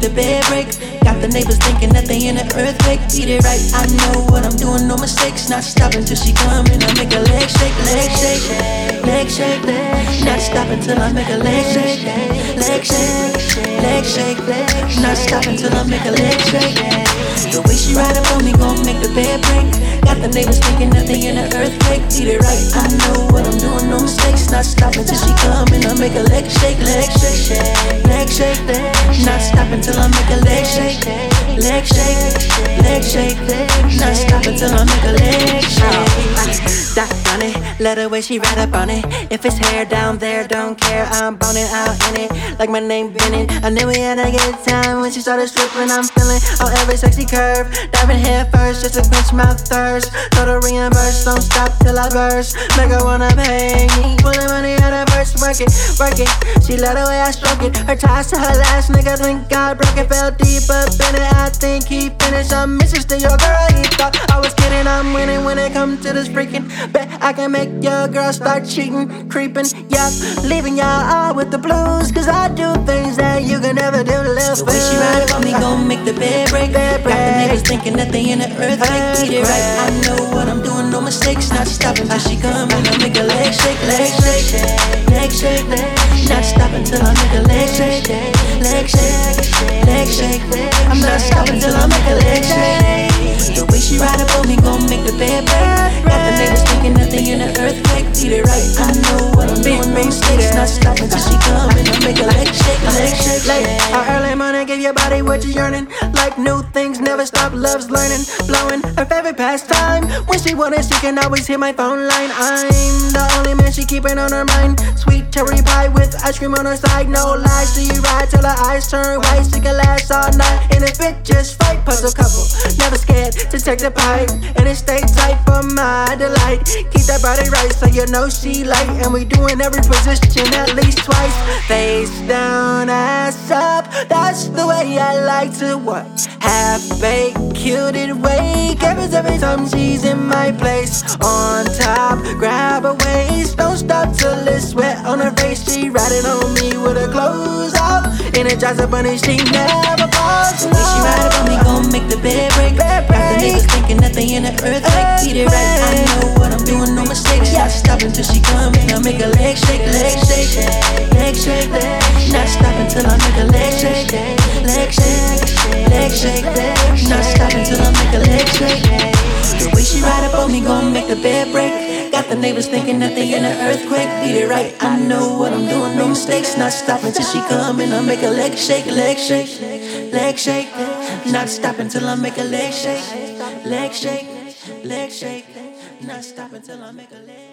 the bed break. Got the neighbors thinking that they in an earthquake. Beat it right, I know what I'm doing, no mistakes. Not stopping till she come and I make a leg shake, leg shake, leg shake. Not stopping till I make a leg shake, leg shake, leg shake. Not stopping till I make a leg shake. The way she ride up on me gon' make the bed break. Got the neighbors thinking they in an earthquake. Beat it right, I know what I'm doing, no mistakes. Not stopping till she come and I make a leg shake, leg shake, leg shake. Not stopping till I make a leg shake, leg shake, leg shake. Not stopping till I make a leg shake. Let her way she ride up on it. If it's hair down there, don't care, I'm boning out in it. Like my name Bennett. I knew we had a good time when she started stripping. I'm feeling on every sexy curve. Diving head first just to quench my thirst. Total reimburse, don't stop till I burst. Make her wanna pay me. Pulling money out of purse, work it, work it. She love the way I stroke it. Her ties to her last nigga, think God broke it. Fell deep up in it, I think he finished. I'm missing to your girl, he thought I winning when it comes to this freaking. Bet I can make your girl start cheating, creeping, yeah. Leaving y'all all with the blues, cause I do things that you can never do live The way she ride on me gon' make the bed break. Got the niggas thinking that they in an earthquake. Beat it right, I know what I'm doing, no mistakes. Not stopping till she come and I make a leg shake, leg shake, leg shake. Leg, shake. not stopping till I make a leg shake, Not stopping till she come and I make a leg shake, leg shake. Like our early morning give your body what you're yearning. Like new things never stop, loves learning. Blowing her favorite pastime. When she wanted, she can always hit my phone line. I'm the only man she keeping on her mind. Sweet cherry pie with ice cream on her side. No lies, she ride till her eyes turn white. She can last all night. And if it just fight, puzzle couple. Never scared to take the pipe. And it stay tight for my delight. Keep that body right so you know she like. And we doing every position at least twice. Face down, ass. That's the way I like to work. Half baked, cute and wake. Every, every time she's in my place. On top, grab her waist. Don't stop till it's wet on her face. She riding on me with her clothes off. Energize her bunny, she never falls. Way she ride up on me gon' make the bed break. Got the neighbors thinking that they in the earthquake. Beat it right, I know what I'm doing, no mistakes. Not stopping till she come I make a leg shake, leg shake, leg shake. Leg. Not stopping till I make a leg shake, leg shake, leg shake. Not stopping till I make a leg shake. The way she ride up on me gon' make the bed break. Got the neighbors thinking that they in an earthquake. Beat it right, I know what I'm doing, no mistakes. Not stopping till she come and I make a leg shake, leg shake, leg shake. Not stopping till I make a leg shake, leg shake, leg shake. Not stopping till I make a leg.